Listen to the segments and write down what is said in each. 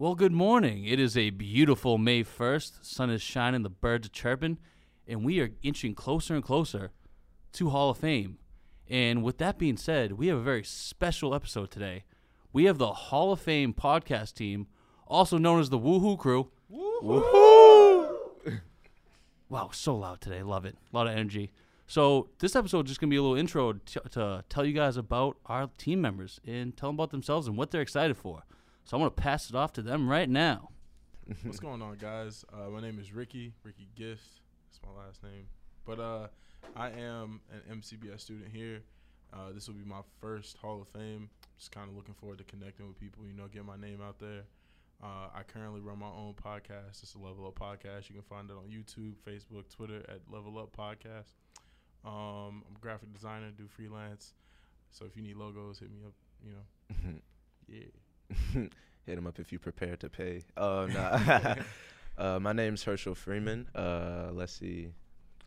Well, good morning. It is a beautiful May 1st. The sun is shining, the birds are chirping, and we are inching closer and closer to Hall of Fame. And with that being said, we have a very special episode today. We have the Hall of Fame podcast team, also known as the Woohoo Crew. Wow, so loud today. Love it. A lot of energy. So this episode is just gonna be a little intro to, to tell you guys about our team members and tell them about themselves and what they're excited for. So I'm gonna pass it off to them right now. What's going on, guys? Uh, my name is Ricky, Ricky Gift. That's my last name. But uh, I am an MCBS student here. Uh, this will be my first Hall of Fame. Just kind of looking forward to connecting with people, you know, get my name out there. Uh, I currently run my own podcast. It's a Level Up Podcast. You can find it on YouTube, Facebook, Twitter at Level Up Podcast. Um, I'm a graphic designer, do freelance. So if you need logos, hit me up. You know, yeah. Hit him up if you prepare to pay. Oh no. uh, my name's Herschel Freeman. Uh, let's see.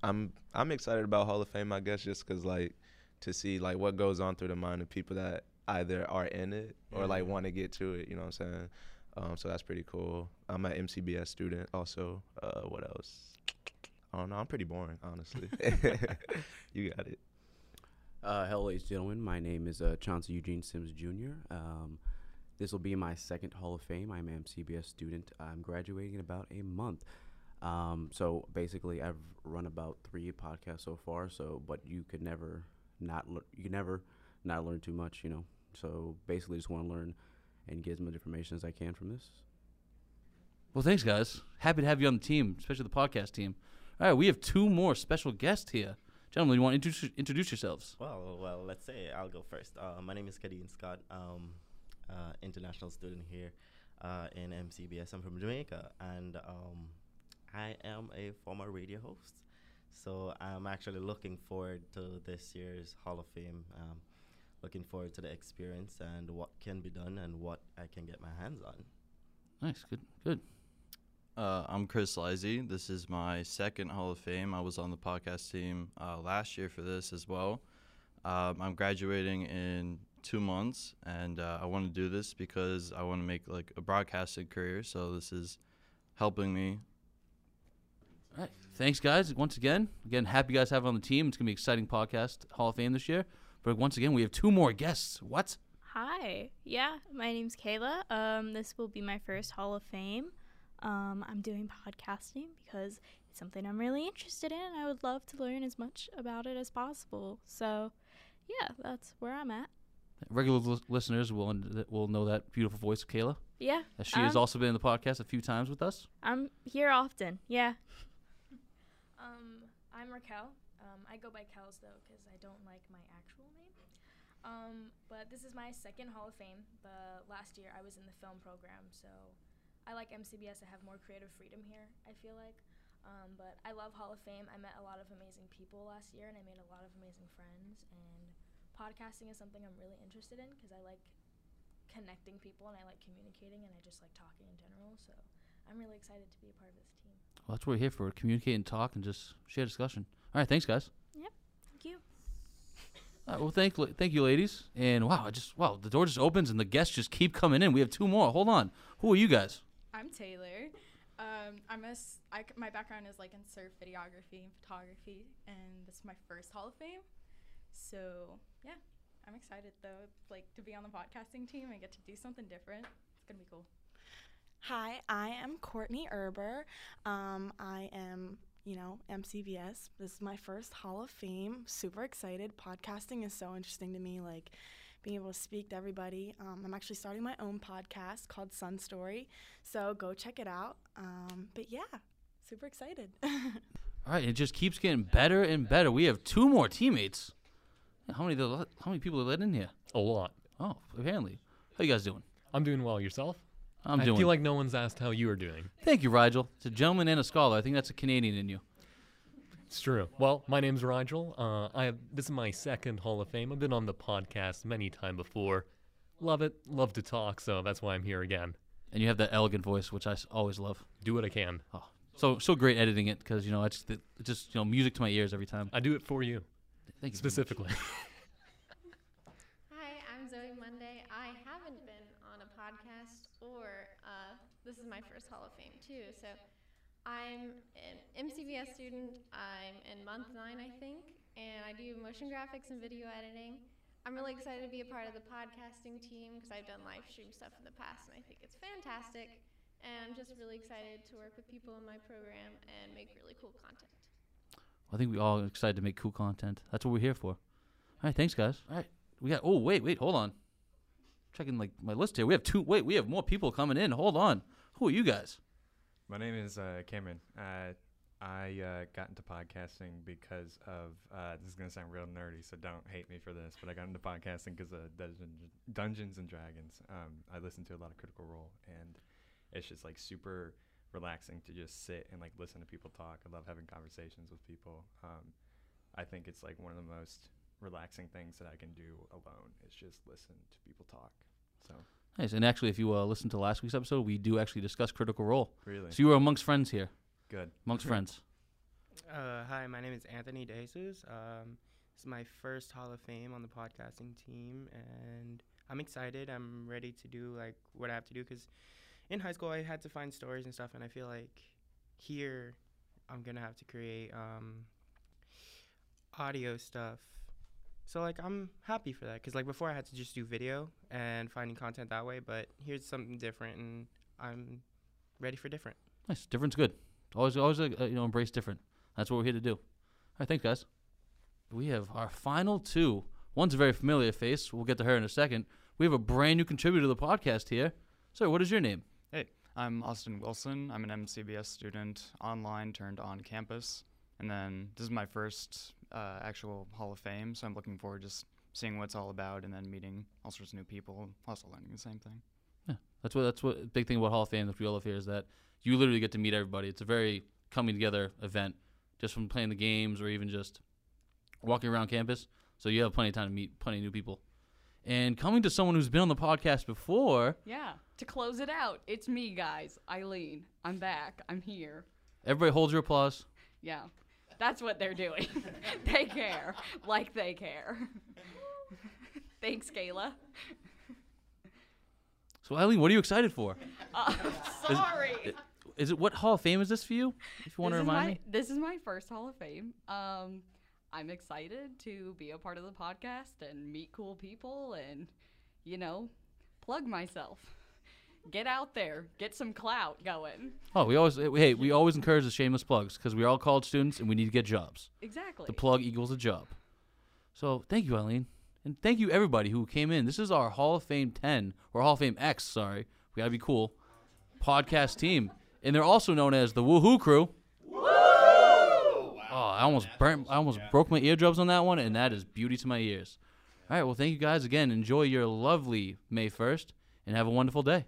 I'm I'm excited about Hall of Fame. I guess just because like to see like what goes on through the mind of people that either are in it or like want to get to it. You know what I'm saying? Um, so that's pretty cool. I'm an MCBS student also. Uh, what else? I don't know. I'm pretty boring, honestly. you got it. Uh, hello, ladies and gentlemen. My name is uh, Chauncey Eugene Sims Jr. Um, this will be my second Hall of Fame. I'm an MCBS student. I'm graduating in about a month. Um, so basically, I've run about three podcasts so far. So, but you could never not lear- you could never not learn too much, you know. So basically, just want to learn and get as much information as I can from this. Well, thanks, guys. Happy to have you on the team, especially the podcast team. All right, we have two more special guests here. Gentlemen, you want to introduce, introduce yourselves? Well, well, let's say I'll go first. Uh, my name is Kadeen Scott. Um, uh, international student here uh, in MCBS. I'm from Jamaica, and um, I am a former radio host. So I'm actually looking forward to this year's Hall of Fame. Um, looking forward to the experience and what can be done and what I can get my hands on. Nice, good, good. Uh, I'm Chris Lizey. This is my second Hall of Fame. I was on the podcast team uh, last year for this as well. Um, I'm graduating in two months, and uh, I want to do this because I want to make like a broadcasting career. So this is helping me. All right, thanks, guys. Once again, again, happy you guys to have on the team. It's gonna be an exciting podcast, Hall of Fame this year. But once again, we have two more guests. What? Hi. Yeah, my name's Kayla. Um, this will be my first Hall of Fame. Um, I'm doing podcasting because it's something I'm really interested in. and I would love to learn as much about it as possible. So, yeah, that's where I'm at. Regular lis- listeners will will know that beautiful voice of Kayla. Yeah, As she has Um, also been in the podcast a few times with us. I'm here often. Yeah. Um, I'm Raquel. Um, I go by Kels though because I don't like my actual name. Um, but this is my second Hall of Fame. The last year I was in the film program, so I like MCBS. I have more creative freedom here. I feel like. Um, but I love Hall of Fame. I met a lot of amazing people last year, and I made a lot of amazing friends. And podcasting is something I'm really interested in because I like connecting people and I like communicating and I just like talking in general. So I'm really excited to be a part of this team. Well, that's what we're here for: communicate and talk, and just share discussion. All right, thanks, guys. Yep, thank you. All right, well, thank thank you, ladies. And wow, I just wow, the door just opens and the guests just keep coming in. We have two more. Hold on, who are you guys? I'm Taylor. Um, I'm a s- I c- my background is like in surf videography and photography, and this is my first Hall of Fame. So yeah, I'm excited though, like to be on the podcasting team and get to do something different. It's gonna be cool. Hi, I am Courtney Erber. Um, I am, you know, MCBS. This is my first Hall of Fame. Super excited. Podcasting is so interesting to me. Like being able to speak to everybody. Um, I'm actually starting my own podcast called Sun Story, so go check it out. Um, but yeah, super excited. All right, it just keeps getting better and better. We have two more teammates. How many? How many people are let in here? A lot. Oh, apparently. How you guys doing? I'm doing well. Yourself? I'm I doing. feel like no one's asked how you are doing. Thank you, Rigel. It's a gentleman and a scholar. I think that's a Canadian in you. It's true. Well, my name's Rigel. Uh, I have, this is my second Hall of Fame. I've been on the podcast many time before. Love it. Love to talk. So that's why I'm here again. And you have that elegant voice, which I s- always love. Do what I can. Oh, so so great editing it because you know it's, it's just you know music to my ears every time. I do it for you Thank you specifically. Hi, I'm Zoe Monday. I haven't been on a podcast or uh, this is my first Hall of Fame too. So I'm an MCBS student. I'm in month nine, I think, and I do motion graphics and video editing. I'm really excited to be a part of the podcasting team because I've done live stream stuff in the past, and I think it's fantastic. And I'm just really excited to work with people in my program and make really cool content. I think we all excited to make cool content. That's what we're here for. All right, thanks, guys. All right, we got. Oh, wait, wait, hold on. Checking like my list here. We have two. Wait, we have more people coming in. Hold on. Who are you guys? My name is uh, Cameron. Uh, I uh, got into podcasting because of uh, this is gonna sound real nerdy, so don't hate me for this. But I got into podcasting because of Dungeons, Dungeons and Dragons. Um, I listen to a lot of Critical Role, and it's just like super relaxing to just sit and like listen to people talk. I love having conversations with people. Um, I think it's like one of the most relaxing things that I can do alone is just listen to people talk. So Nice. And actually, if you uh, listen to last week's episode, we do actually discuss Critical Role. Really? So you were amongst friends here. Good. Amongst friends. Uh, hi, my name is Anthony DeJesus. Um, this is my first Hall of Fame on the podcasting team, and I'm excited. I'm ready to do like what I have to do because in high school I had to find stories and stuff, and I feel like here I'm gonna have to create um, audio stuff. So like I'm happy for that because like before I had to just do video and finding content that way, but here's something different, and I'm ready for different. Nice. Different's good. Always, always, uh, you know, embrace different. That's what we're here to do. All right, thanks, guys. We have our final two. One's a very familiar face. We'll get to her in a second. We have a brand new contributor to the podcast here. Sir, what is your name? Hey, I'm Austin Wilson. I'm an MCBS student, online turned on campus. And then this is my first uh, actual Hall of Fame, so I'm looking forward to just seeing what it's all about and then meeting all sorts of new people, also learning the same thing. Yeah, that's what that's what big thing about Hall of Fame that we all love here is that you literally get to meet everybody. It's a very coming together event, just from playing the games or even just walking around campus. So you have plenty of time to meet plenty of new people. And coming to someone who's been on the podcast before, Yeah, to close it out, it's me, guys. Eileen. I'm back. I'm here. everybody hold your applause. Yeah, that's what they're doing. they care. Like they care. Thanks, Kayla. So Eileen, what are you excited for? Uh, Is- sorry. i- Is it what Hall of Fame is this for you? If you want to This is remind my- me. This is my first Hall of Fame. Um, I'm excited to be a part of the podcast and meet cool people and, you know, plug myself. Get out there, get some clout going. Oh, we always hey, we always encourage the shameless plugs because we're all college students and we need to get jobs. Exactly. The plug equals a job. So thank you, Eileen, and thank you everybody who came in. This is our Hall of Fame ten or Hall of Fame X. Sorry, we gotta be cool. Podcast team, and they're also known as the Woohoo Crew. I almost burnt. I almost broke my eardrums on that one, and that is beauty to my ears. All right, well, thank you guys again. Enjoy your lovely May first, and have a wonderful day.